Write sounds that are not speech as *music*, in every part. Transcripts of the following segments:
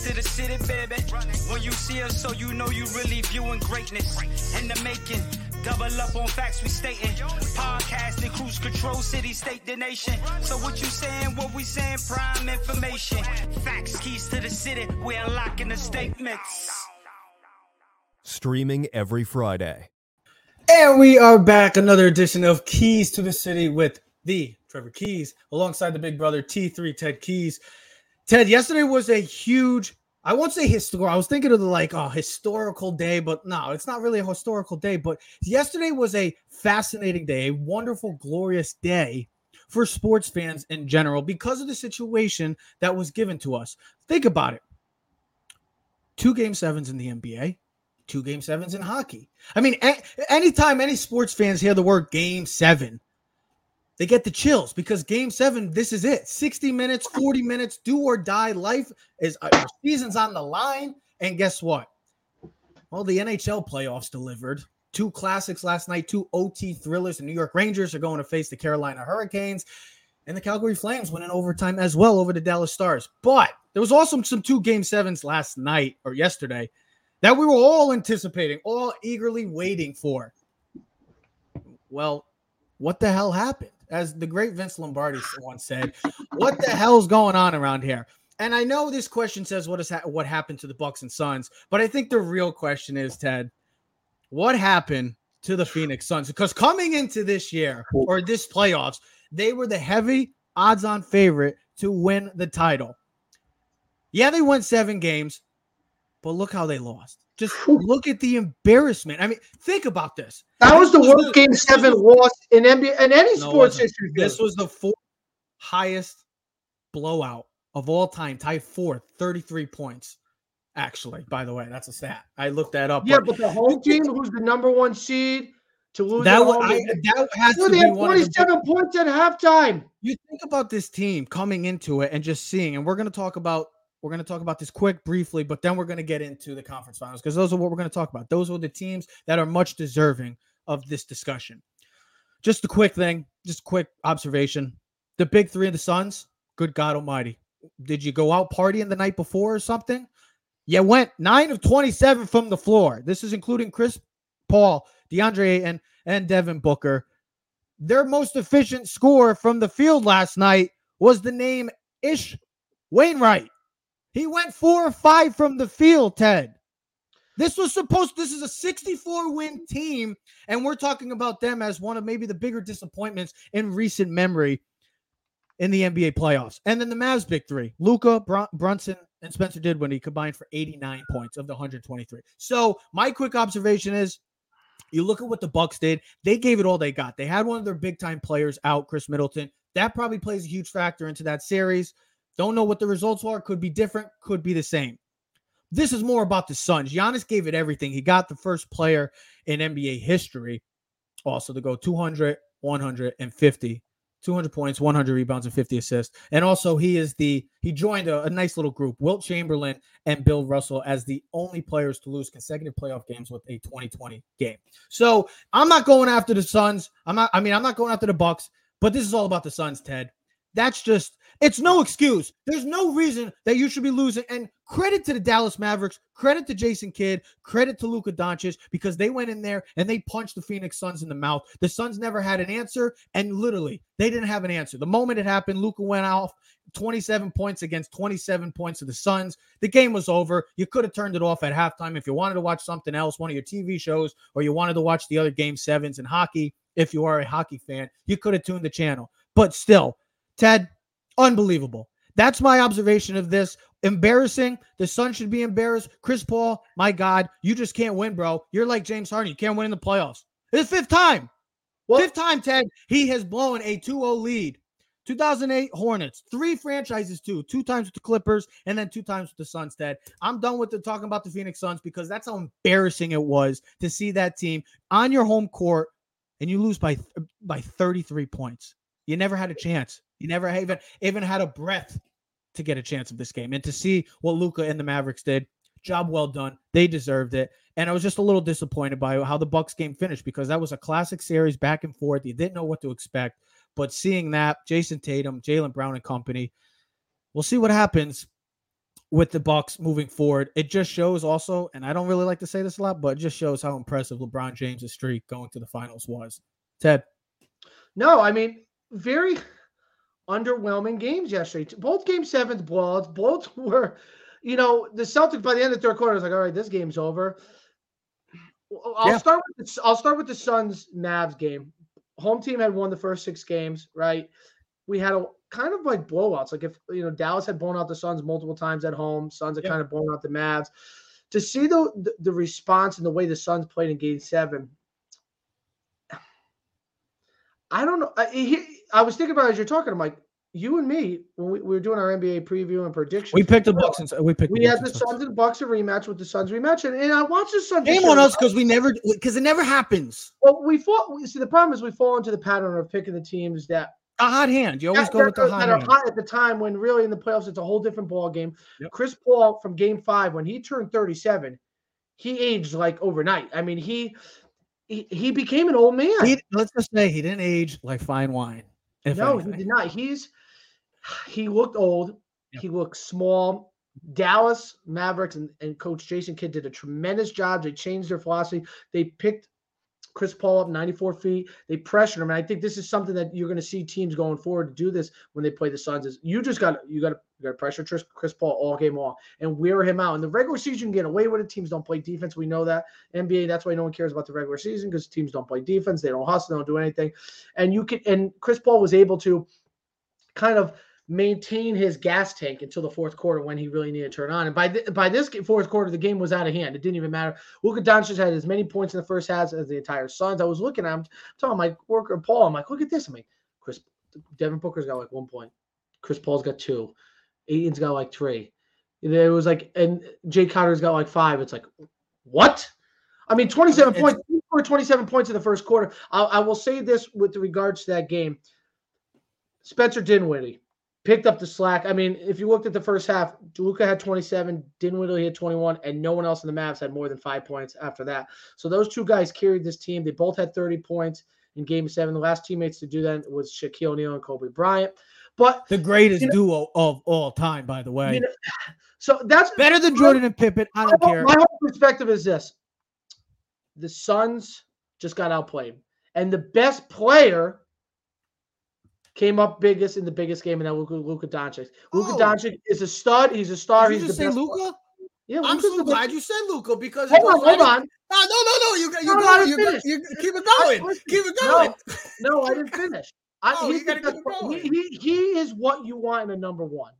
keys to the city, baby. When you see us, so you know you really viewing greatness in the making. Double up on facts we stating. Podcasting, cruise control, city, state, the nation. So what you saying, what we saying, prime information. Facts, keys to the city, we unlocking the statements. Streaming every Friday. And we are back. Another edition of Keys to the City with the Trevor Keys alongside the big brother T3 Ted Keys. Ted, yesterday was a huge, I won't say historical. I was thinking of the like historical day, but no, it's not really a historical day. But yesterday was a fascinating day, a wonderful, glorious day for sports fans in general because of the situation that was given to us. Think about it. Two game sevens in the NBA, two game sevens in hockey. I mean, a- anytime any sports fans hear the word game seven, they get the chills because game seven, this is it 60 minutes, 40 minutes, do or die. Life is uh, season's on the line. And guess what? Well, the NHL playoffs delivered. Two classics last night, two OT thrillers. The New York Rangers are going to face the Carolina Hurricanes, and the Calgary Flames went in overtime as well over the Dallas Stars. But there was also some two game sevens last night or yesterday that we were all anticipating, all eagerly waiting for. Well, what the hell happened? As the great Vince Lombardi once said, "What the hell's going on around here?" And I know this question says, "What is ha- what happened to the Bucks and Suns?" But I think the real question is, Ted, what happened to the Phoenix Suns? Because coming into this year or this playoffs, they were the heavy odds-on favorite to win the title. Yeah, they won seven games, but look how they lost. Just look at the embarrassment. I mean, think about this. That was the worst game was seven loss in NBA in any No, sports history. This was the fourth highest blowout of all time, tied fourth, 33 points. Actually, by the way, that's a stat. I looked that up. yeah, but the home team, who's the number one seed, to lose that, at wa- home, I, uh, that has to they be had one the big- 27 points at halftime. you think about this team coming into it and just seeing, and we're going to talk about we're going to talk about this quick briefly, but then we're going to get into the conference finals because those are what we're going to talk about. Those are the teams that are much deserving of this discussion. Just a quick thing, just quick observation. The big three of the Suns, good God Almighty. Did you go out partying the night before or something? You went nine of 27 from the floor. This is including Chris Paul, DeAndre Ayton, and Devin Booker. Their most efficient score from the field last night was the name Ish Wainright. He went four or five from the field, Ted. This was supposed, this is a 64 win team, and we're talking about them as one of maybe the bigger disappointments in recent memory in the NBA playoffs. And then the Mavs big three Luka, Brunson, and Spencer did when he combined for 89 points of the 123. So my quick observation is you look at what the Bucks did. They gave it all they got. They had one of their big time players out, Khris Middleton. That probably plays a huge factor into that series. Don't know what the results are. Could be different, could be the same. This is more about the Suns. Giannis gave it everything. He got the first player in NBA history also to go 200, 150, 200 points, 100 rebounds, and 50 assists. And also, he is the he joined a, a nice little group, Wilt Chamberlain and Bill Russell, as the only players to lose consecutive playoff games with a 2020 game. So I'm not going after the Suns. I'm not. I mean, I'm not going after the Bucks. But this is all about the Suns, Ted. That's just it's no excuse. There's no reason that you should be losing. And credit to the Dallas Mavericks, credit to Jason Kidd, credit to Luka Doncic because they went in there and they punched the Phoenix Suns in the mouth. The Suns never had an answer, and literally they didn't have an answer. The moment it happened, Luka went off 27 points against 27 points of the Suns. The game was over. You could have turned it off at halftime if you wanted to watch something else, one of your TV shows, or you wanted to watch the other game sevens in hockey. If you are a hockey fan, you could have tuned the channel. But still, Ted, unbelievable. That's my observation of this. Embarrassing. The Sun should be embarrassed. Chris Paul, my God, you just can't win, bro. You're like James Harden. You can't win in the playoffs. It's fifth time. Well- fifth time, Ted. He has blown a 2 0 lead. 2008 Hornets, three franchises too, two times with the Clippers and then two times with the Suns. Ted, I'm done with the talking about the Phoenix Suns because that's how embarrassing it was to see that team on your home court and you lose by by 33 points. You never had a chance. You never even even had a breath to get a chance of this game. And to see what Luka and the Mavericks did, job well done. They deserved it. And I was just a little disappointed by how the Bucks game finished because that was a classic series back and forth. You didn't know what to expect. But seeing that, Jayson Tatum, Jaylen Brown and company, we'll see what happens with the Bucks moving forward. It just shows also, and I don't really like to say this a lot, but it just shows how impressive LeBron James' streak going to the finals was. Ted. No, I mean, very underwhelming games yesterday. Both game sevens blowouts. Both *laughs* were, you know, the Celtics by the end of the third quarter was like, all right, this game's over. I'll Yeah. start with the, I'll start with the Suns Mavs game. Home team had won the first six games, right? We had a kind of like blowouts. Like if you know Dallas had blown out the Suns multiple times at home, Suns had Yeah. kind of blown out the Mavs. To see the, the the response and the way the Suns played in Game Seven, I don't know. I, he, I was thinking about it as you're talking. I'm like, you and me when we, we were doing our NBA preview and prediction, We picked the Bucks and we picked We the had Bucks the Suns and Bucks a rematch with the Suns rematch, and, and I watched the Suns. Shame just on us because we never because it never happens. Well, we fall. we- See, the problem is we fall into the pattern of picking the teams that A hot hand. You always that, go that with the are- hot that are hand. hot at the time when really in the playoffs it's a whole different ball game. Yep. Chris Paul from Game Five when he turned 37, he aged like overnight. I mean, he he, he became an old man. He, let's just say he didn't age like fine wine. No, anything. he did not. He's he looked old. Yep. He looked small. Dallas Mavericks and, and coach Jason Kidd did a tremendous job. They changed their philosophy. They picked Chris Paul up 94 feet. They pressured him. And I think this is something that you're going to see teams going forward to do this when they play the Suns. Is you just got you got to got to pressure Chris, Chris Paul all game long and wear him out. In the regular season, you can get away with it. Teams don't play defense. We know that. NBA, that's why no one cares about the regular season because teams don't play defense. They don't hustle. They don't do anything. And you can and Chris Paul was able to kind of maintain his gas tank until the fourth quarter when he really needed to turn on. And by th- by this fourth quarter, the game was out of hand. It didn't even matter. Luka Doncic had as many points in the first half as the entire Suns. I was looking at him, telling my worker Paul, I'm like, look at this. I'm like, Chris Devin Booker's got like one point. Chris Paul's got two. Ayton's got like three. It was like, and Jae Crowder's got like five. It's like, what? I mean, 27 It's- points. He scored 27 points in the first quarter. I, I will say this with regards to that game. Spencer Dinwiddie picked up the slack. I mean, if you looked at the first half, Luka had 27, Dinwiddie had 21, and no one else in the Mavs had more than five points after that. So those two guys carried this team. They both had 30 points in game seven. The last teammates to do that was Shaquille O'Neal and Kobe Bryant. But the greatest You know- duo of all time, by the way. you know, *sighs* so that's Better than Jordan and Pippen. I don't my, care. my whole perspective is this: the Suns just got outplayed, and the best player came up biggest in the biggest game, and that Luka, Luka Doncic. Luka Oh. Doncic is a stud. He's a star. Did you He's just the say best. Luka? Yeah, I'm so glad best- you said Luka because Hold on, hold on. No, no, no, no. You got you No, no, go. You, go, you keep it going. Keep it no, going. No, I didn't finish. *laughs* I, oh, No, he's you the gotta best keep player. going. He, he, he is what you want in a number one.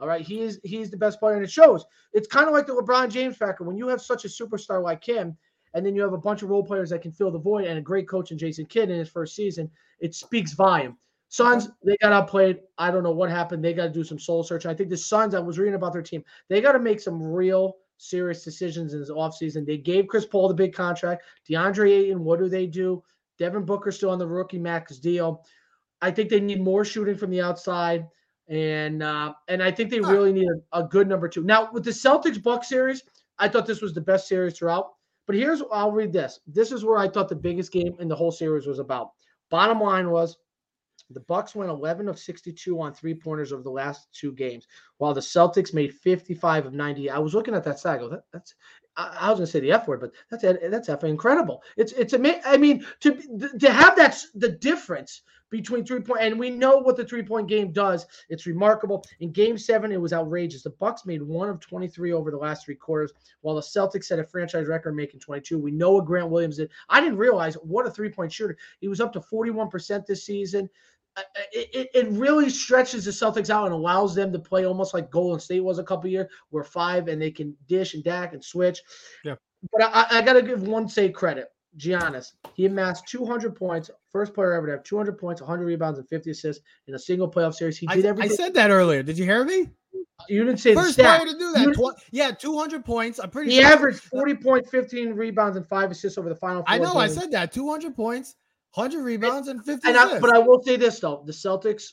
All right. He is he's the best player, and it shows. It's kind of like the LeBron James factor. When you have such a superstar like him, and then you have a bunch of role players that can fill the void, and a great coach in Jason Kidd in his first season, it speaks volume. Suns, they got outplayed. I don't know what happened. They got to do some soul searching. I think the Suns, I was reading about their team, they got to make some real serious decisions in this offseason. They gave Chris Paul the big contract. DeAndre Ayton, what do they do? Devin Booker still on the rookie max deal. I think they need more shooting from the outside, and uh, and I think they really need a, a good number two. Now with the Celtics Buck series, I thought this was the best series throughout. But here's I'll read this. This is where I thought the biggest game in the whole series was about. Bottom line was the Bucks went 11 of 62 on three pointers over the last two games, while the Celtics made 55 of 90. I was looking at that side. I go, that, that's I, I was gonna say the F word, but that's that's effing incredible. It's it's ama- I mean to to have that the difference between three point and we know what the three point game does. It's remarkable. In Game Seven, it was outrageous. The Bucks made one of 23 over the last three quarters, while the Celtics set a franchise record making 22. We know what Grant Williams did. I didn't realize what a three point shooter. He was up to 41 percent this season. It, it, really stretches the Celtics out and allows them to play almost like Golden State was a couple years, where five and they can dish and dack and switch. Yeah. But I, I got to give one say credit. Giannis, he amassed 200 points, first player ever to have 200 points, 100 rebounds, and 50 assists in a single playoff series. He did I everything. I said that earlier. Did you hear me? you didn't say First player to do that. Tw- yeah, 200 points. I'm pretty He sure. averaged 40 points, 15 rebounds, and five assists over the final. I know. I said that. 200 points, 100 rebounds, and 50 And I, but I will say this though: the Celtics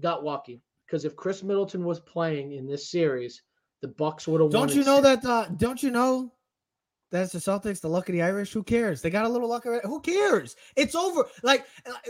got lucky because if Khris Middleton was playing in this series, the Bucks would have won. don't you know six. that? Uh, don't you know That's the Celtics, the luck of the Irish. Who cares? They got a little luck. Who cares? It's over. Like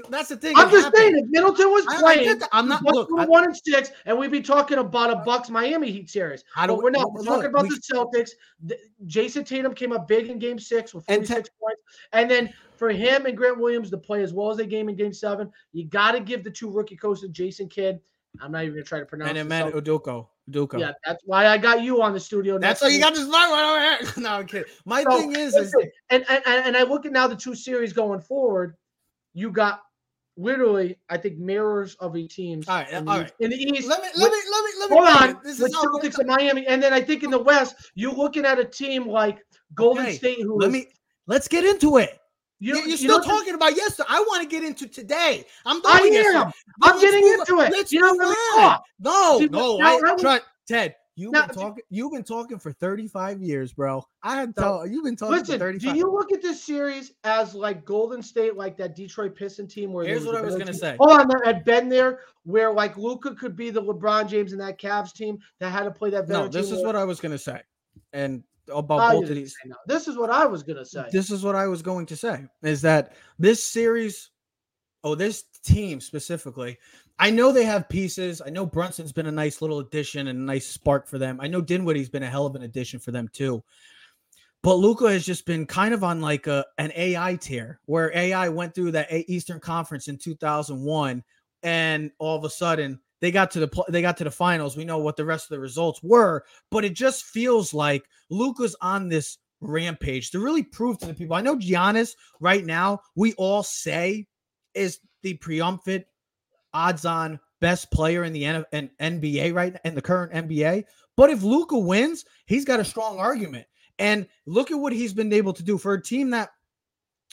that's the thing. I'm just happened. saying, if Middleton was I- I playing. I'm not. Look, I- one and six, and we'd be talking about a Bucks Miami Heat series. I do But we- we're not. We're talking about we- the Celtics. The- Jayson Tatum came up big in Game Six with And 46 points, and then for him and Grant Williams to play as well as they game in Game Seven, you got to give the two rookie coaches, Jason Kidd. I'm not even gonna try to pronounce. and the then man Celtics- Udoka. Udoka. Yeah, that's why I got you on the studio. That's why you week. got this smart one over here. *laughs* No, I'm kidding. My So, thing is, is listen, and, and and and I look at now the two series going forward. You got literally, I think, mirrors of a team. All right, in, all the, in the East. let me let me let me let me. Hold on. This with is Celtics and Miami, and then I think in the West, you're looking at a team like Golden Okay, State, who Let is- me let's get into it. You, are still talking about yesterday. I want to get into today. I'm I yesterday. am. I'm getting move into it. Let's You know, move let on. talk. No, See, no, now I, I try, Ted. You've Now, been talking. You've been talking for 35 years, bro. I had No. you've been talking Listen, for 35. do you look at this series as like Golden State, like that Detroit Piston team? Where Here's what I was gonna team? say. Oh, Hold on, there had been there where like Luka could be the LeBron James in that Cavs team that had to play that. no, this team is where- what I was gonna say, and about you both of these. This is what I was gonna say. This is what I was going to say is that this series, oh, this team specifically, I know they have pieces. I know Brunson's been a nice little addition and a nice spark for them. I know Dinwiddie's been a hell of an addition for them too. But Luka has just been kind of on like a an AI tier where AI went through that Eastern Conference in 2001 and all of a sudden they got to the they got to the finals. We know what the rest of the results were, but it just feels like Luka's on this rampage to really prove to the people. I know Giannis right now, we all say is the triumphant odds on best player in the N- in NBA right in the current NBA. But if Luka wins, he's got a strong argument. And look at what he's been able to do for a team that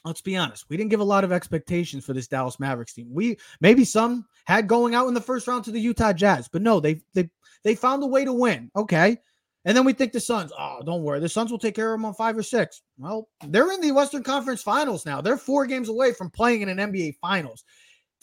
let's be honest, we didn't give a lot of expectations for this Dallas Mavericks team. We maybe some had going out in the first round to the Utah Jazz, but no, they they they found a way to win. Okay. And then we think the Suns, oh, don't worry. The Suns will take care of them on five or six. Well, they're in the Western Conference Finals now. They're four games away from playing in an NBA Finals.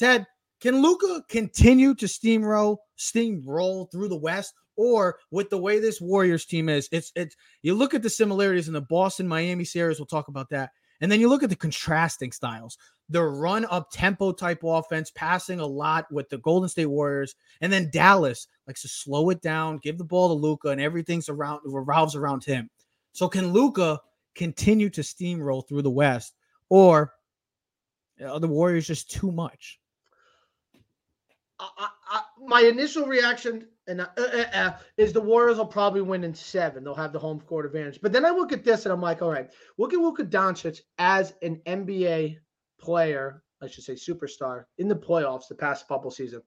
Ted, can Luka continue to steamroll, steamroll through the West? Or with the way this Warriors team is, it's it's you look at the similarities in the Boston Miami series, we'll talk about that. And then you look at the contrasting styles, the run up tempo type offense, passing a lot with the Golden State Warriors, and then Dallas likes to slow it down, give the ball to Luka, and everything's around revolves around him. So can Luka continue to steamroll through the West, or are the Warriors just too much? I, I, my initial reaction and uh, uh, uh, is the Warriors will probably win in seven. They'll have the home court advantage. But then I look at this and I'm like, all right, look at Luka Doncic as an NBA player, I should say superstar in the playoffs the past couple seasons.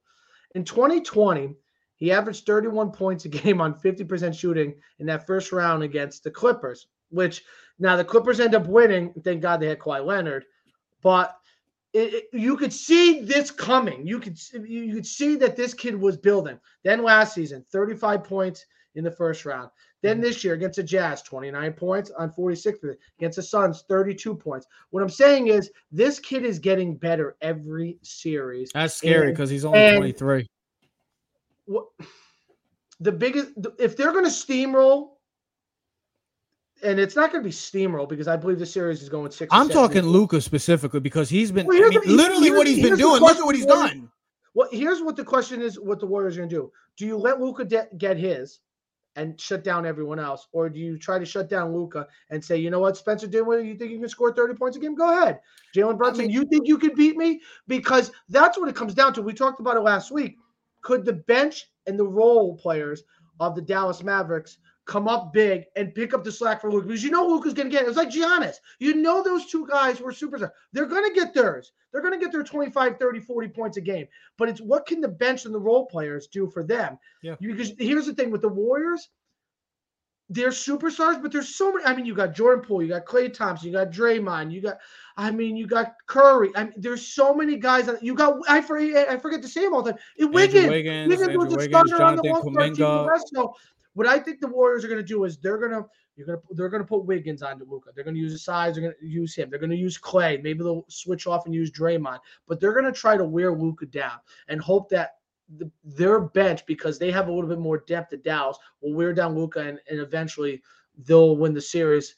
In 2020, he averaged 31 points a game on 50% shooting in that first round against the Clippers, which now the Clippers end up winning. Thank God they had Kawhi Leonard. But it, it- you could see this coming. You could you could see that this kid was building. Then last season, 35 points in the first round. Then mm-hmm. this year against the Jazz, 29 points on 46 against the Suns, 32 points. What I'm saying is this kid is getting better every series. That's scary because he's only and- 23. What the biggest if they're going to steamroll and it's not going to be steamroll because I believe the series is going six. I'm talking Luka specifically because he's been Well, I mean, the- literally what he's been doing. Look at what he's you. done. Well, here's what the question is: What the Warriors are going to do? Do you let Luka de- get his and shut down everyone else, or do you try to shut down Luka and say, you know what, Spencer Dinwiddie, you think you can score 30 points a game? Go ahead, Jalen Brunson. mean- you think you could beat me? Because that's what it comes down to. We talked about it last week. Could the bench and the role players of the Dallas Mavericks come up big and pick up the slack for Luke Because you know Luke is going to get it. It's like Giannis. You know those two guys were superstars. They're going to get theirs. They're going to get their 25, 30, 40 points a game. But it's what can the bench and the role players do for them? Yeah. Because here's the thing with the Warriors, they're superstars, but there's so many. I mean, you got Jordan Poole, you got Klay Thompson, you got Draymond, you got, I mean, you got Curry. I mean, there's so many guys. that- You got, I forget, I forget to say them all the time. Wiggins, Wiggins, Wiggins was a Wiggins, starter on the Jonathan All-Star team. the rest. So, what I think the Warriors are going to do is they're going to you're going to they're going to put Wiggins onto Luka. They're going to use his size. They're going to use him. They're going to use Klay. Maybe they'll switch off and use Draymond. But they're going to try to wear Luka down and hope that the, their bench, because they have a little bit more depth at Dallas, will wear down Luka and, and eventually they'll win the series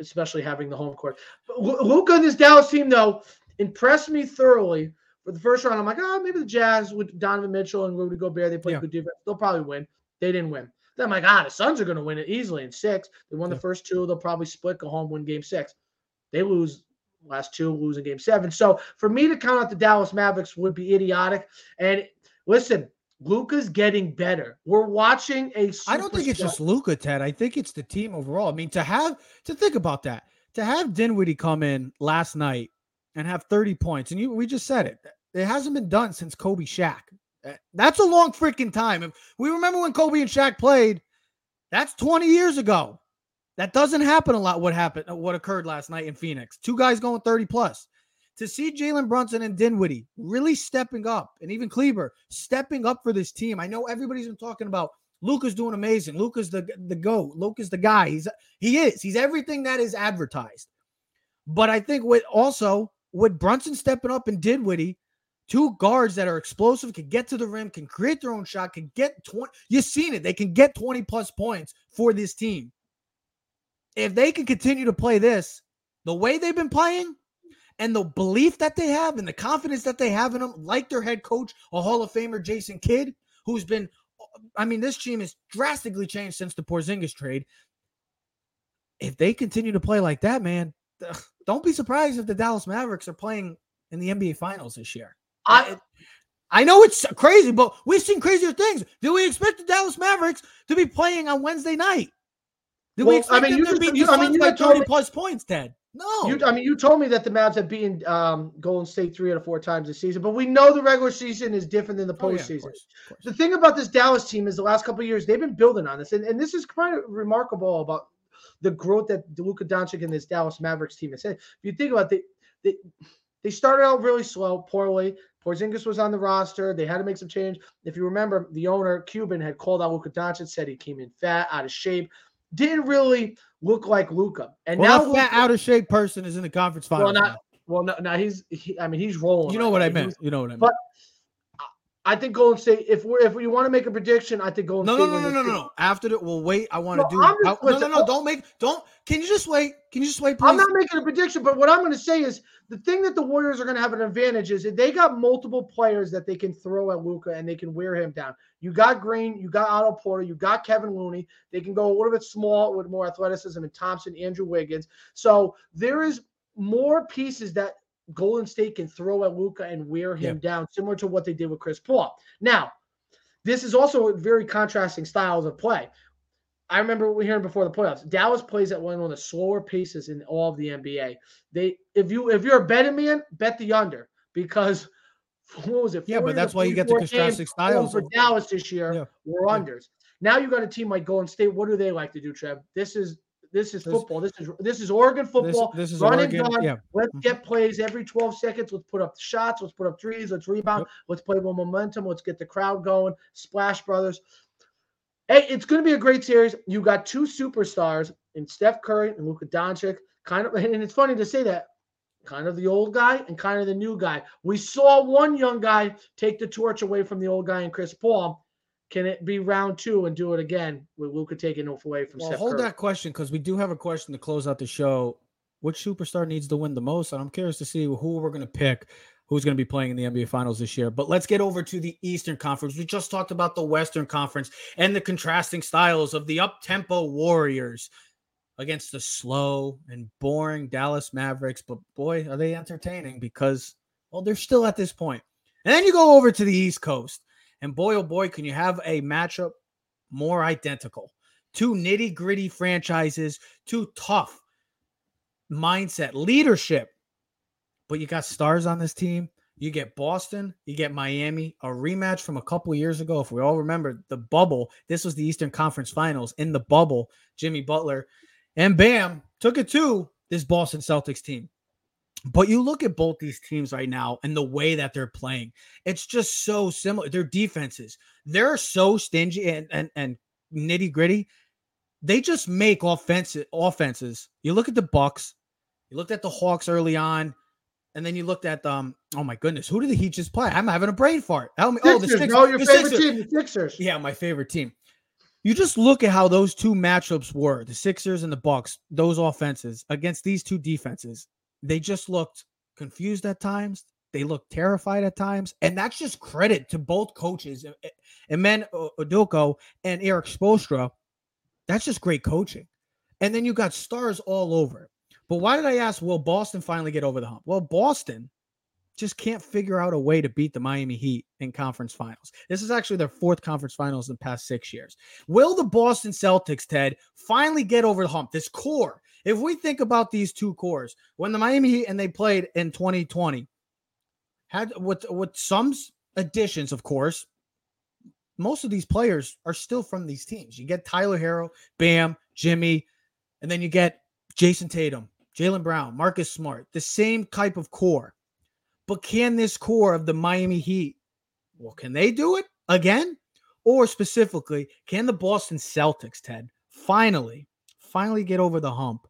especially having the home court. Luka and this Dallas team, though, impressed me thoroughly for the first round. I'm like, oh, maybe the Jazz with Donovan Mitchell and Rudy Gobert, they play yeah. good defense. They'll probably win. They didn't win. Then I'm like, ah, the Suns are going to win it easily in six. They won the first two. They'll probably split, go home, win game six. They lose last two, lose in game seven. So for me to count out the Dallas Mavericks would be idiotic. And listen, Luka's getting better. We're watching a. I don't think it's just Luka, Ted. I think it's the team overall. I mean, to have to think about that, to have Dinwiddie come in last night and have 30 points, and you we just said it. It hasn't been done since Kobe Shaq. Eh, that's a long freaking time. If we remember when Kobe and Shaq played, that's 20 years ago. That doesn't happen a lot. What happened? What occurred last night in Phoenix? Two guys going 30 plus to see Jalen Brunson and Dinwiddie really stepping up, and even Kleber stepping up for this team. I know everybody's been talking about Luka's doing amazing. Luka's the the go. Luka's the guy. He's he is. He's everything that is advertised. But I think with also with Brunson stepping up and Dinwiddie, two guards that are explosive, can get to the rim, can create their own shot, can get 20. You've seen it. They can get 20 plus points for this team. If they can continue to play this the way they've been playing, and the belief that they have and the confidence that they have in them, like their head coach, a Hall of Famer, Jason Kidd, who's been, I mean, this team has drastically changed since the Porzingis trade. If they continue to play like that, man, don't be surprised if the Dallas Mavericks are playing in the NBA Finals this year. I, I know it's crazy, but we've seen crazier things. Do we expect the Dallas Mavericks to be playing on Wednesday night? Do well, we expect I mean, them to beat you I mean, you by 30 plus points, Ted? No, you, I mean you told me that the Mavs have beaten um, Golden State three out of four times this season, but we know the regular season is different than the postseason. Oh, yeah, of course, of course. The thing about this Dallas team is the last couple of years they've been building on this, and, and this is kind of remarkable about the growth that Luka Doncic and this Dallas Mavericks team has had. If you think about it, they, they started out really slow, poorly. Porzingis was on the roster. They had to make some change. If you remember, the owner Cuban had called out Luka Doncic, said he came in fat, out of shape didn't really look like Luka. And well, now that out of shape person is in the conference final. Well, not, well, no, no, he's. He, I mean, he's rolling. You know what I meant. You know what I meant. But I think Golden State. If we're if we want to make a prediction, I think Golden no, State. No, no, no, no, no, no. After that, we'll wait. I want to do. Just, how, no, no, no. Don't make. Don't. Can you just wait? Can you just wait, please? I'm not making a prediction, but what I'm going to say is the thing that the Warriors are going to have an advantage is that they got multiple players that they can throw at Luka and they can wear him down. You got Green, you got Otto Porter, you got Kevin Looney. They can go a little bit small with more athleticism and Thompson, Andrew Wiggins. So there is more pieces that Golden State can throw at Luka and wear him down, similar to what they did with Chris Paul. Now, this is also a very contrasting styles of play. I remember we hearing before the playoffs. Dallas plays at one of the slower paces in all of the NBA. They, if you if you're a betting man, bet the under because *laughs* what was it? Yeah, but that's why you get the contrasting styles for Dallas this year. Yeah. Were yeah. unders. Now you got a team like Golden State. What do they like to do, Trev? This is this is football. This is this is Oregon football. This, this is Run Oregon. Yeah. Let's mm-hmm. get plays every 12 seconds. Let's put up shots. Let's put up threes. Let's rebound. Yep. Let's play with momentum. Let's get the crowd going. Splash Brothers. Hey, it's going to be a great series. You got two superstars in Steph Curry and Luka Doncic. Kind of, and it's funny to say that, kind of the old guy and kind of the new guy. We saw one young guy take the torch away from the old guy and Chris Paul. Can it be round two and do it again with Luka taking it away from well, Steph hold Curry? that question because we do have a question to close out the show. Which superstar needs to win the most? And I'm curious to see who we're going to pick who's going to be playing in the NBA Finals this year. But let's get over to the Eastern Conference. We just talked about the Western Conference and the contrasting styles of the up tempo Warriors against the slow and boring Dallas Mavericks. But boy, are they entertaining because, well, they're still at this point. And then you go over to the East Coast, and boy, oh boy, can you have a matchup more identical? Two nitty gritty franchises, two tough mindset, leadership but you got stars on this team. You get Boston, you get Miami, a rematch from a couple years ago. If we all remember the bubble, this was the Eastern Conference Finals in the bubble. Jimmy Butler and Bam took it to this Boston Celtics team. But you look at both these teams right now and the way that they're playing, it's just so similar. Their defenses, they're so stingy and and, and nitty gritty. They just make offensive offenses. You look at the Bucks, you looked at the Hawks early on. And then you looked at um. Oh my goodness, who did the Heat just play? I'm having a brain fart. Help me. Sixers, oh, the Sixers. No, your the favorite Sixers. team, the Sixers. Yeah, my favorite team. You just look at how those two matchups were, the Sixers and the Bucks, those offenses against these two defenses. They just looked confused at times. They looked terrified at times. And that's just credit to both coaches, eh, eh, Ime Udoka and Erik Spoelstra. That's just great coaching. And then you got stars all over. But why did I ask, will Boston finally get over the hump? Well, Boston just can't figure out a way to beat the Miami Heat in conference finals. This is actually their fourth conference finals in the past six years. Will the Boston Celtics, Ted, finally get over the hump? This core. If we think about these two cores, when the Miami Heat and they played in 2020, had with with some additions, of course, most of these players are still from these teams. You get Tyler Herro, Bam, Jimmy, and then you get Jayson Tatum, Jaylen Brown, Marcus Smart, the same type of core. But can this core of the Miami Heat, well, can they do it again? Or specifically, can the Boston Celtics, Ted, finally, finally get over the hump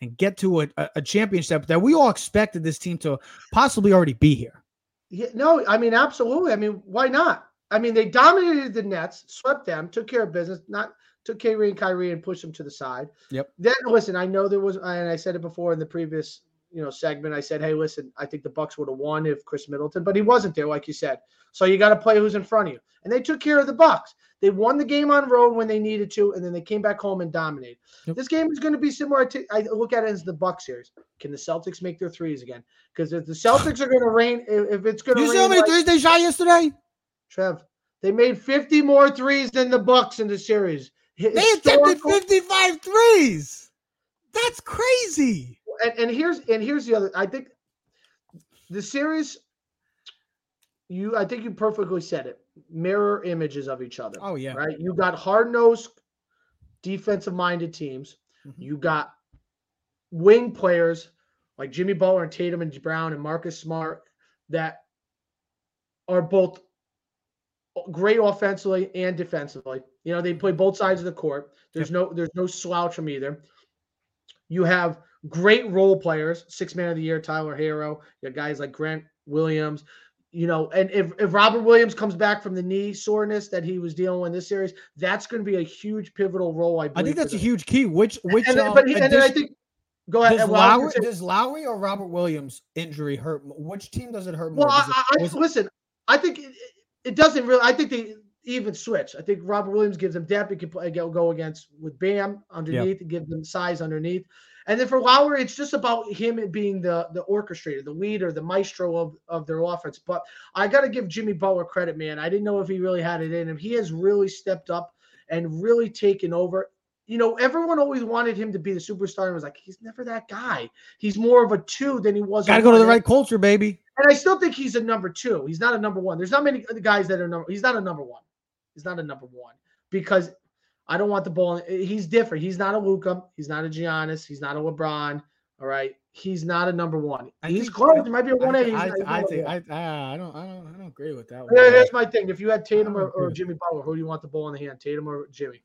and get to a, a championship that we all expected this team to possibly already be here? Yeah, no, I mean, absolutely. I mean, why not? I mean, they dominated the Nets, swept them, took care of business, not took Kyrie and Kyrie and pushed them to the side. Yep. Then listen, I know there was, and I said it before in the previous you know segment. I said, hey, listen, I think the Bucks would have won if Khris Middleton, but he wasn't there, like you said. So you got to play who's in front of you, and they took care of the Bucks. They won the game on road when they needed to, and then they came back home and dominated. Yep. This game is going to be similar to I look at it as the Bucks series. Can the Celtics make their threes again? Because if the Celtics are going to rain, if it's going to, you see how many threes they shot yesterday? Trev, they made 50 more threes than the Bucks in the series. They attempted 55 threes. That's crazy and, and here's and here's the other. I think the series. You, I think you perfectly said it. Mirror images of each other. Oh yeah, right. You got hard nosed, defensive minded teams. Mm-hmm. You got wing players like Jimmy Butler and Tatum and Brown and Marcus Smart that are both great offensively and defensively. You know, they play both sides of the court. There's yep. no there's no slouch from either. You have great role players, six man of the year, Tyler Herro. You got guys like Grant Williams. You know, and if, if Robert Williams comes back from the knee soreness that he was dealing with in this series, that's going to be a huge pivotal role. I, I think that's a huge key. Which which and, um, but he, and then I think go ahead. Does Lowry, does Lowry or Robert Williams injury hurt? Which team does it hurt more? Well, I, I, listen. I think it, it doesn't really. I think they even switch. I think Robert Williams gives them depth. He can play, go against with Bam underneath yep. and give them size underneath. And then for Lowry, it's just about him being the the orchestrator, the leader, the maestro of, of their offense. But I got to give Jimmy Butler credit, man. I didn't know if he really had it in him. He has really stepped up and really taken over. You know, everyone always wanted him to be the superstar and was like, he's never that guy. He's more of a two than he was. Got to go to the right culture, baby. And I still think he's a number two. He's not a number one. There's not many guys that are number. He's not a number one. He's not a number one because I don't want the ball. Eh, he's different. He's not a Luka. He's not a Giannis. He's not a LeBron. All right. He's not a number one. I he's think, close. He might be a one A. I, I, I think I, I, don't I don't I don't agree with that. One. Here's my thing. If you had Tatum or, or Jimmy Butler, who do you want the ball in the hand? Tatum or Jimmy?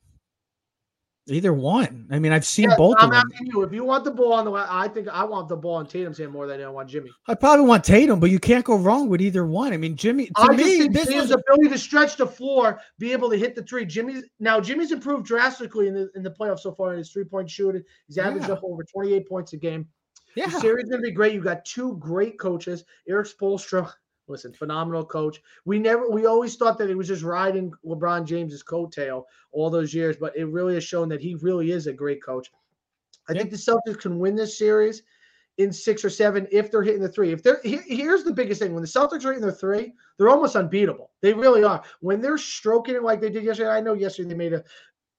Either one. I mean, I've seen both I'm of them. you. If you want the ball on the, I think I want the ball on Tatum's hand more than I want Jimmy. I probably want Tatum, but you can't go wrong with either one. I mean, Jimmy. To I me, this Tatum's was... ability to stretch the floor, be able to hit the three. Jimmy's now Jimmy's improved drastically in the in the playoffs so far in his three point shooting. He's averaged yeah. up over 28 points a game. Yeah, the series to be great. You got two great coaches, Erik Spoelstra Listen, phenomenal coach. We never, we always thought that he was just riding LeBron James's coattail all those years, but it really has shown that he really is a great coach. I think the Celtics can win this series in six or seven if they're hitting the three. If they're here, here's the biggest thing: when the Celtics are hitting their three, they're almost unbeatable. They really are. When they're stroking it like they did yesterday, I know yesterday they made a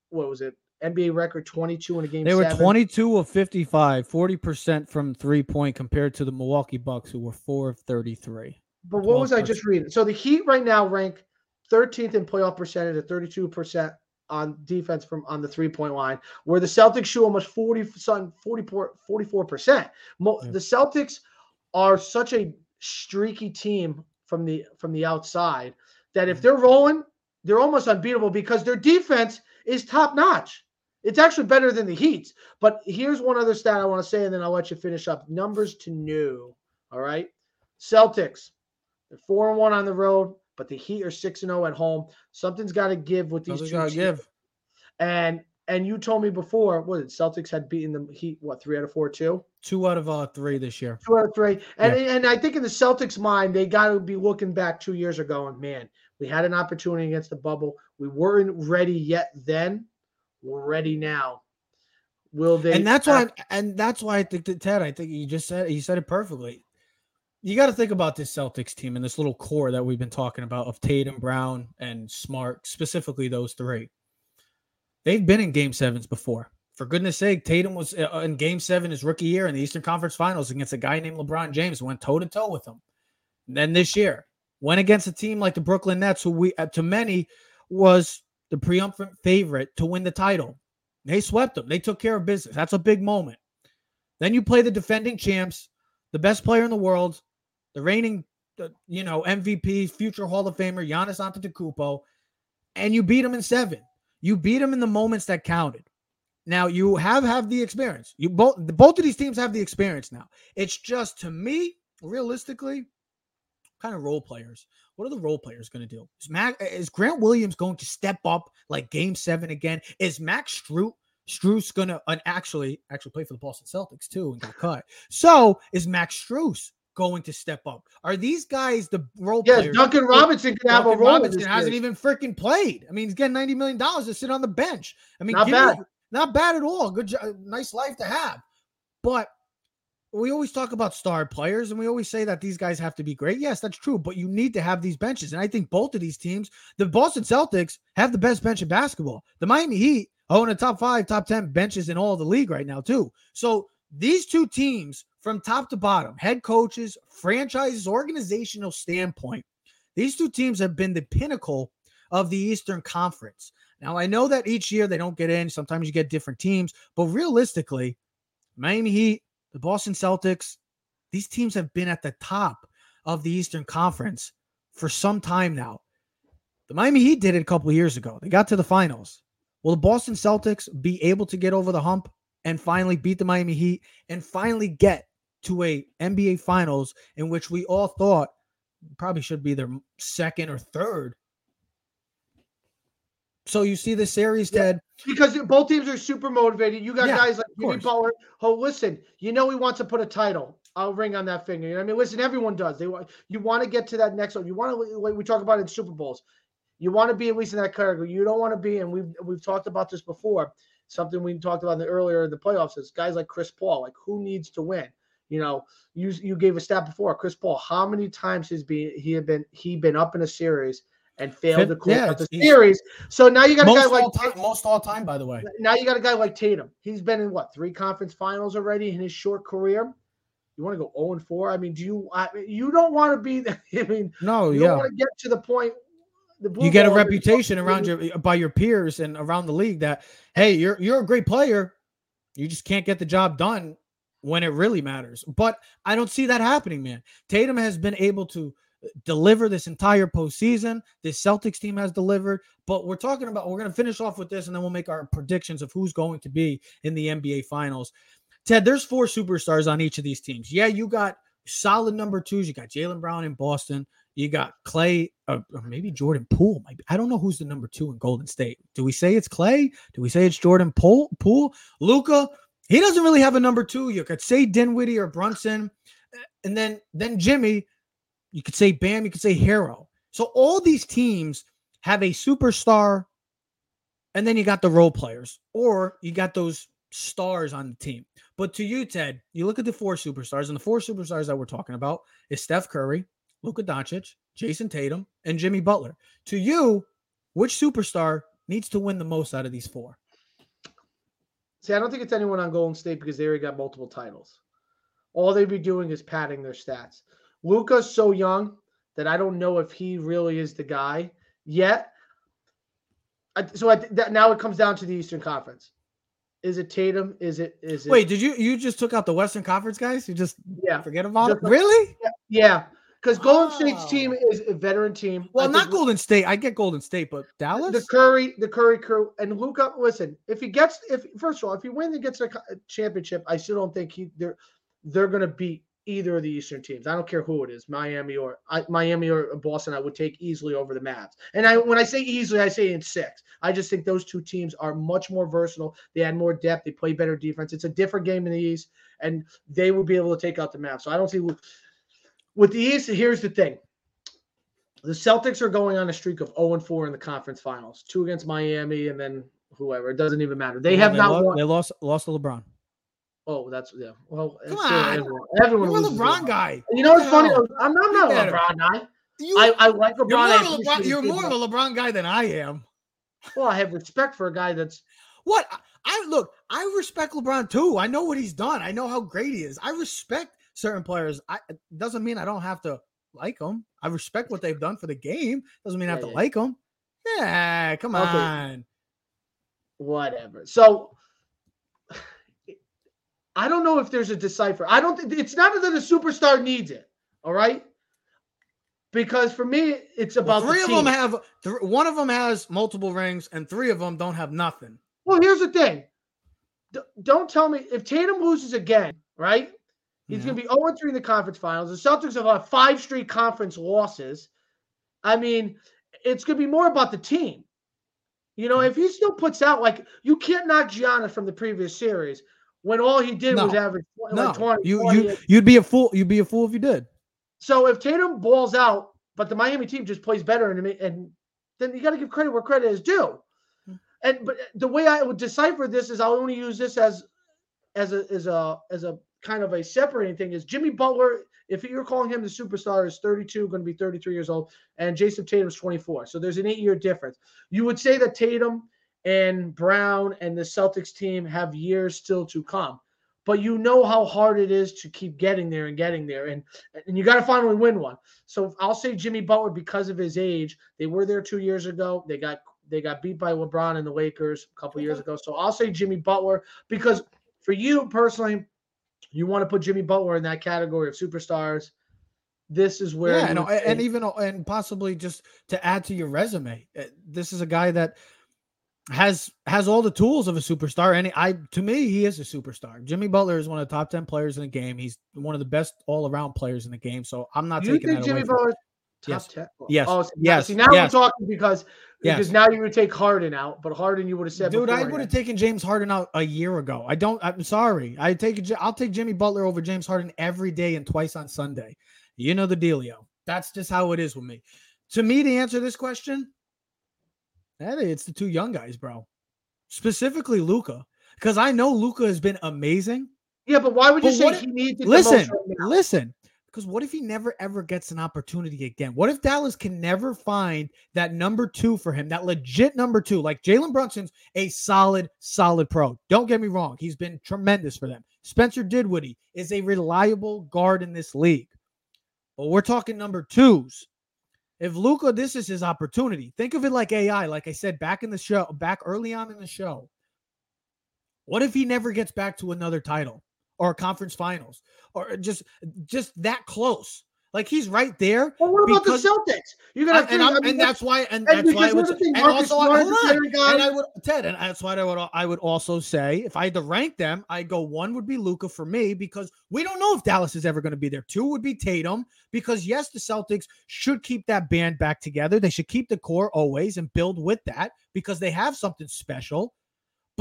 what was it? NBA record 22 in a game. They were seven. 22 of 55, 40% from three point compared to the Milwaukee Bucks, who were four of 33. But what was I just reading? So the Heat right now rank 13th in playoff percentage at 32% on defense from on the three point line, where the Celtics shoot almost 40 44 44%. The Celtics are such a streaky team from the from the outside that if they're rolling, they're almost unbeatable because their defense is top notch. It's actually better than the Heat's. But here's one other stat I want to say, and then I'll let you finish up. Numbers to new. All right. Celtics, they're four and one on the road, but the Heat are six and zero oh at home. Something's got to give with these Something's two. To give. And and you told me before, what the Celtics had beaten the Heat, what three out of four, two, two out of uh, three this year. Two out of three, and yeah. and I think in the Celtics' mind, they got to be looking back two years ago and man, we had an opportunity against the bubble. We weren't ready yet then. We're ready now. Will they? And that's why. And that's why I think that Ted. I think you just said you said it perfectly. You got to think about this Celtics team and this little core that we've been talking about of Tatum, Brown, and Smart, specifically those three. They've been in Game Sevens before. For goodness sake, Tatum was uh, in Game Seven his rookie year in the Eastern Conference Finals against a guy named LeBron James. Went toe to toe with him. And then this year, went against a team like the Brooklyn Nets, who we uh, to many was the triumphant favorite to win the title. They swept them. They took care of business. That's a big moment. Then you play the defending champs, the best player in the world, the reigning, you know, MVP, future Hall of Famer, Giannis Antetokounmpo, and you beat them in seven. You beat them in the moments that counted. Now you have have the experience. You both both of these teams have the experience now. It's just to me, realistically, kind of role players. What are the role players going to do? Is Mac is Grant Williams going to step up like Game Seven again? Is Max Strus Strus gonna actually actually play for the Boston Celtics too and got cut? So is Max Strus going to step up? Are these guys the role yes, players? Duncan Robinson can have a role. Robinson hasn't even freaking played. I mean, he's getting ninety million dollars to sit on the bench. I mean, not bad. Not bad at all. Good, job, nice life to have. But we always talk about star players and we always say that these guys have to be great. Yes, that's true, but you need to have these benches. And I think both of these teams, the Boston Celtics, have the best bench in basketball. The Miami Heat own a top five, top 10 benches in all the league right now, too. So these two teams, from top to bottom, head coaches, franchises, organizational standpoint, these two teams have been the pinnacle of the Eastern Conference. Now, I know that each year they don't get in. Sometimes you get different teams, but realistically, Miami Heat, the Boston Celtics, these teams have been at the top of the Eastern Conference for some time now. The Miami Heat did it a couple years ago. They got to the finals. Will the Boston Celtics be able to get over the hump and finally beat the Miami Heat and finally get to a NBA Finals in which we all thought probably should be their second or third so you see the series, Ted? Yeah, because both teams are super motivated. You got yeah, guys like Jimmy Butler. Oh, listen, you know he wants to put a title, a ring on that finger. You know I mean? Listen, everyone does. They want you want to get to that next one. You want to like we talk about in Super Bowls. You want to be at least in that category. You don't want to be, and we've we've talked about this before. Something we talked about in the earlier in the playoffs is guys like Chris Paul. Like who needs to win? You know, you you gave a stat before. Chris Paul, how many times has been he had been he been up in a series and failed to close yeah, out the series. So now you got a guy like time, most all time, by the way. Now you got a guy like Tatum. He's been in what three conference finals already in his short career. You want to go 0 and 4? I mean, do you I you don't want to be *laughs* I mean, no, you yeah. want to get to the point you get a reputation around your by your peers and around the league that hey, you're you're a great player. You just can't get the job done when it really matters. But I don't see that happening, man. Tatum has been able to deliver this entire postseason. This Celtics team has delivered, but we're talking about we're going to finish off with this and then we'll make our predictions of who's going to be in the NBA finals. Ted, there's four superstars on each of these teams. Yeah, you got solid number twos. You got Jaylen Brown in Boston. You got Klay, uh, or maybe Jordan Poole. I don't know who's the number two in Golden State. Do we say it's Klay? Do we say it's Jordan Poole? Poole? Luka? He doesn't really have a number two. You could say Dinwiddie or Brunson, eh, and then then Jimmy. You could say Bam, you could say Herro. So all these teams have a superstar, and then you got the role players, or you got those stars on the team. But to you, Ted, you look at the four superstars, and the four superstars that we're talking about is Steph Curry, Luka Doncic, Jayson Tatum, and Jimmy Butler. To you, which superstar needs to win the most out of these four? See, I don't think it's anyone on Golden State because they already got multiple titles. All they'd be doing is padding their stats. Luka's so young that I don't know if he really is the guy yet. I, so I, that, now it comes down to the Eastern Conference. Is it Tatum? Is it? Is it? Wait, did you you just took out the Western Conference guys? You just yeah forget about just, it? Really? Yeah, because yeah. Golden State's oh. team is a veteran team. Well, not Golden State. I get Golden State, but Dallas. The Curry, the Curry crew, and Luka. Listen, if he gets, if first of all, if he wins and gets a championship, I still don't think he they're they're gonna beat either of the Eastern teams. I don't care who it is, Miami or I, Miami or Boston. I would take easily over the Mavs. And I, when I say easily, I say in six. I just think those two teams are much more versatile. They add more depth. They play better defense. It's a different game in the East, and they will be able to take out the Mavs. So I don't see with the East. Here's the thing: the Celtics are going on a streak of 0 and 4 in the conference finals, two against Miami, and then whoever. It doesn't even matter. They have they not lost, won. They lost lost to LeBron. Oh, that's yeah. Well, Come on. everyone, everyone You're a loses LeBron guy. You know what's funny? I'm, I'm not a. LeBron guy. You, I, I like LeBron. you're more, of a LeBron, you're more of a LeBron guy than I am. Well, I have respect for a guy that's What I, I look, I respect LeBron too. I know what he's done. I know how great he is. I respect certain players. I it doesn't mean I don't have to like them. I respect what they've done for the game. Doesn't mean I have Yeah, to yeah. like them. Yeah, come Okay. on. whatever. So I don't know if there's a decipher. I don't think it's not that a superstar needs it. All right. Because for me, it's Well, about the three of them have th- one of them has multiple rings, and three of them don't have nothing. Well, here's the thing. D- don't tell me if Tatum loses again, right? He's Yeah. going to be 0 3 in the conference finals. The Celtics have had five straight conference losses. I mean, it's going to be more about the team. You know, if he still puts out like you can't knock Giannis from the previous series when all he did was average No, like 20. you 20. you you'd be a fool. You'd be a fool if you did. so if Tatum balls out, but the Miami team just plays better, and and then you got to give credit where credit is due. Hmm. And but the way I would decipher this is I'll only use this as as a as a as a kind of a separating thing is Jimmy Butler. If you're calling him the superstar, is 32, going to be 33 years old, and Jayson Tatum's 24. So there's an eight-year difference. You would say that Tatum and Brown and the Celtics team have years still to come, but you know how hard it is to keep getting there and getting there, and and you got to finally win one. So I'll say Jimmy Butler because of his age. They were there two years ago. They got they got beat by LeBron and the Lakers a couple years ago. So I'll say Jimmy Butler because for you personally, you want to put Jimmy Butler in that category of superstars. This is where yeah, and, and even and possibly just to add to your resume, uh, this is a guy that has has all the tools of a superstar. And I, to me, he is a superstar. Jimmy Butler is one of the top ten players in the game. He's one of the best all around players in the game. So I'm not you taking think that Jimmy away. From, Butler top Yes. 10? Yes. Oh, see, Yes. See, now Yes. we're talking because because now you would take Harden out, but Harden you would have said Dude, I would have taken James Harden out a year ago. I don't. I'm sorry. I take. I'll take Jimmy Butler over James Harden every day and twice on Sunday. You know the dealio. That's just how it is with me. To me, to answer this question, that it's the two young guys, bro. Specifically Luka, because I know Luka has been amazing. Yeah, but why would you say he needs Listen, right now? listen. Because what if he never ever gets an opportunity again? What if Dallas can never find that number two for him, that legit number two? Like Jalen Brunson's a solid, solid pro. Don't get me wrong. He's been tremendous for them. Spencer Dinwiddie is a reliable guard in this league. But we're talking number twos. If Luka, this is his opportunity. Think of it like AI, like I said back in the show, back early on in the show. What if he never gets back to another title or conference finals or just just that close? Like he's right there. Well, what about because- the Celtics? You're gonna I- have and, to, I mean, and that's why, and, and that's why I would, what if they and also, Smart hold is a on, and I would, Ted, and that's why I would, I would also say, if I had to rank them, I go one would be Luka for me because we don't know if Dallas is ever going to be there. Two would be Tatum because yes, the Celtics should keep that band back together. They should keep the core always and build with that because they have something special.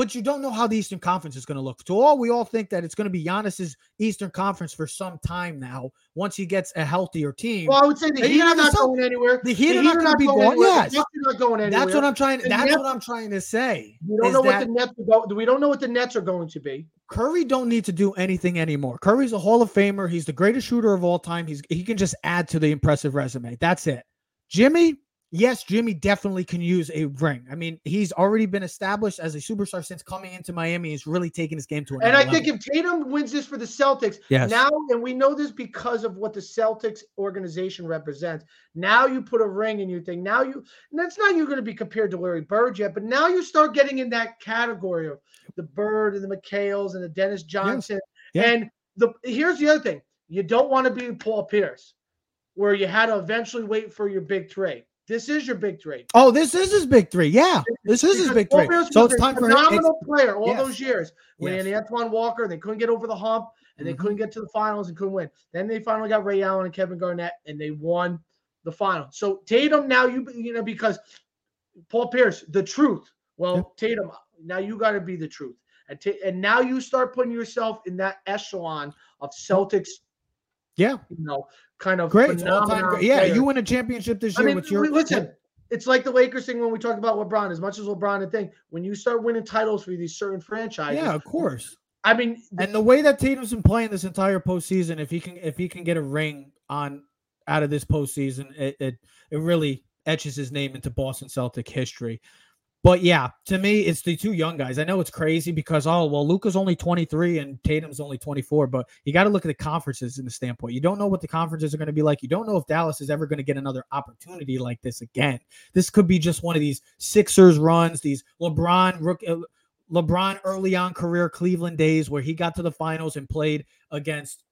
But you don't know how the Eastern Conference is going to look. To all, we all think that it's going to be Giannis's Eastern Conference for some time now. Once he gets a healthier team, Well, I would say the Heat are not going anywhere. the Heat are not going to be anywhere. Yes, The not going anywhere. that's what I'm trying. And That's Nets- what I'm trying to say. We don't know what the Nets We don't know what the Nets are going to be. Curry don't need to do anything anymore. Curry's a Hall of Famer. He's the greatest shooter of all time. He's he can just add to the impressive resume. That's it. Jimmy, yes, Jimmy definitely can use a ring. I mean, he's already been established as a superstar since coming into Miami. He's really taken his game to another And I level. think if Tatum wins this for the Celtics, Yes. now, and we know this because of what the Celtics organization represents. Now you put a ring in your thing. Now you, and that's not you're going to be compared to Larry Bird yet, but now you start getting in that category of the Bird and the McHales and the Dennis Johnson. Yeah. And the here's the other thing: you don't want to be Paul Pierce, where you had to eventually wait for your big three. This is your big three. Oh, this is his big three. Yeah, this is his big three. So it's time for him. phenomenal player all yes. those years. When Yes. Antoine Walker, they couldn't get over the hump and they Mhm. couldn't get to the finals and couldn't win. Then they finally got Ray Allen and Kevin Garnett and they won the final. So Tatum now you you know because Paul Pierce, the truth. Well, Yep. Tatum, now you got to be the truth. And, and now you start putting yourself in that echelon of Celtics, Yeah, you know, kind of great. It's all-time phenomenon great. Yeah, player. you win a championship this I year. mean, What's your li- listen? It's like the Lakers thing when we talk about LeBron. As much as LeBron and thing, when you start winning titles for these certain franchises, Yeah, of course. I mean, And the way that Tatum's been playing this entire postseason, if he can if he can get a ring on out of this postseason, it it, it really etches his name into Boston Celtic history. But yeah, to me, it's the two young guys. I know it's crazy because oh well, Luka's only 23 and Tatum's only 24, but you got to look at the conferences in the standpoint. You don't know what the conferences are going to be like. You don't know if Dallas is ever going to get another opportunity like this again. This could be just one of these Sixers runs, these LeBron rook, uh, LeBron early on career Cleveland days where he got to the finals and played against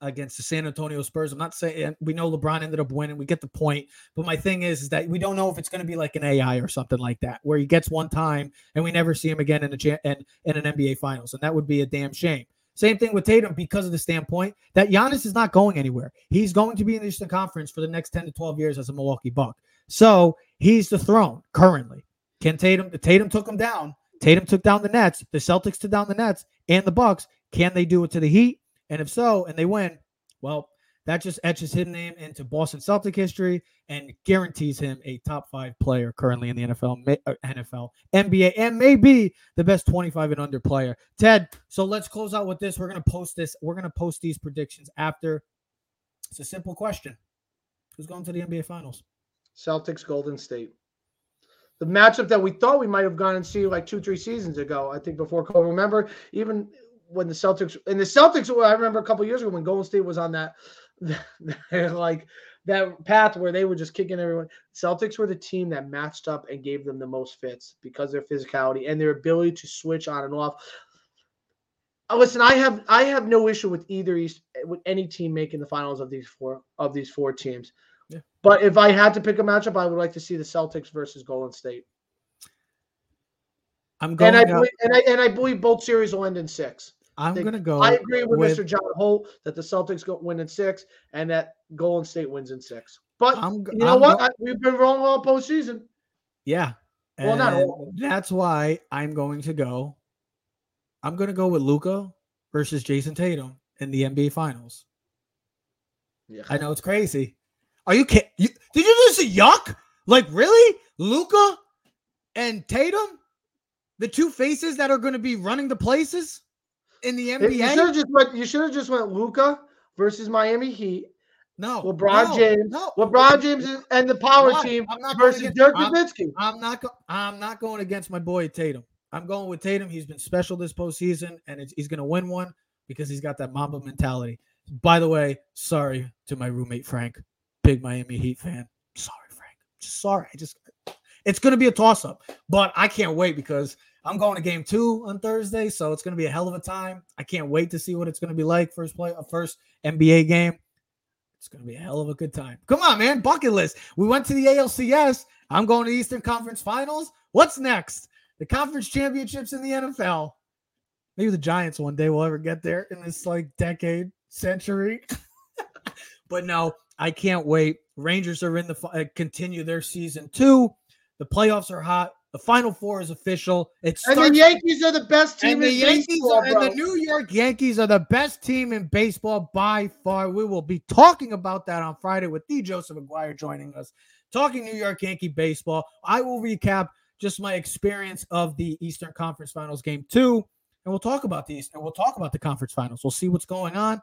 against the San Antonio Spurs. I'm not saying we know LeBron ended up winning. We get the point. But my thing is, is that we don't know if it's going to be like an AI or something like that, where he gets one time and we never see him again in cha- in, in an NBA Finals, and that would be a damn shame. Same thing with Tatum because of the standpoint that Giannis is not going anywhere. He's going to be in the Eastern Conference for the next 10 to 12 years as a Milwaukee Buck. So he's the throne currently. Can Tatum Tatum took him down. Tatum took down the Nets. The Celtics took down the Nets and the Bucks. Can they do it to the Heat? And if so, and they win, well, that just etches his name into Boston Celtic history and guarantees him a top five player currently in the NFL, uh, NFL, NBA, and maybe the best 25 and under player. Ted, so let's close out with this. We're gonna post this. We're gonna post these predictions after. It's a simple question: Who's going to the NBA Finals? Celtics, Golden State. The matchup that we thought we might have gone and see like two, three seasons ago, I think before COVID. Remember, even when the Celtics and the Celtics, I remember a couple years ago when Golden State was on *laughs* that, like that path where they were just kicking everyone. Celtics were the team that matched up and gave them the most fits because of their physicality and their ability to switch on and off. Uh, Listen, I have I have no issue with either East with any team making the finals of these four of these four teams. But if I had to pick a matchup, I would like to see the Celtics versus Golden State. I'm going. And I, believe, and I and I believe both series will end in six. I'm think- gonna go. I agree with, with- Mr. John Holt that the Celtics go win in six and that Golden State wins in six. But I'm, you know I'm what? go- I, we've been wrong all postseason. Yeah. Well, not all. That's why I'm going to go. I'm going to go with Luka versus Jayson Tatum in the NBA Finals. Yeah. I know it's crazy. Are you kidding? You, did you just say yuck? Like really, Luka and Tatum, the two faces that are going to be running the places in the NBA. You should have just went. You should have just went Luka versus Miami Heat. No, LeBron no, James. no. LeBron James and the power Why? team I'm versus against- Dirk I'm- Nowitzki. I'm not. Go- I'm not going against my boy Tatum. I'm going with Tatum. He's been special this postseason, and it's, he's going to win one because he's got that Mamba mentality. By the way, sorry to my roommate Frank, big Miami Heat fan. Sorry, Frank. Just sorry. I just. It's going to be a toss up, but I can't wait because I'm going to game two on Thursday, so it's going to be a hell of a time. I can't wait to see what it's going to be like first play, uh, first NBA game. It's going to be a hell of a good time. Come on, man. Bucket list. We went to the ALCS. I'm going to the Eastern Conference Finals. What's next? The conference championships in the NFL. Maybe the Giants one day will ever get there in this like decade, century. *laughs* but no, I can't wait. Rangers are in the uh, continue their season two. The playoffs are hot. The Final Four is official. It And the Yankees are the best team and the Yankees baseball, are, and the New York Yankees are the best team in baseball by far. We will be talking about that on Friday with the Joseph McGuire joining us, talking New York Yankee baseball. I will recap just my experience of the Eastern Conference Finals game two, and we'll talk about these and we'll talk about the conference finals. We'll see what's going on.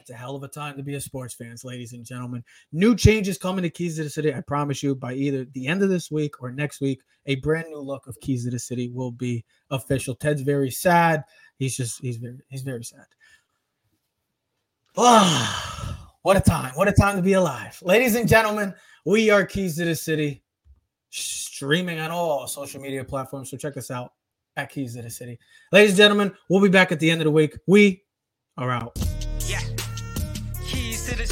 It's a hell of a time to be a sports fans, ladies and gentlemen. New changes coming to Keys to the City. I promise you, by either the end of this week or next week, a brand new look of Keys to the City will be official. Ted's very sad. He's just he's very he's very sad. Ah, *sighs* what a time! What a time to be alive, ladies and gentlemen. We are Keys to the City, streaming on all social media platforms. So check us out at Keys to the City, ladies and gentlemen. We'll be back at the end of the week. We are out.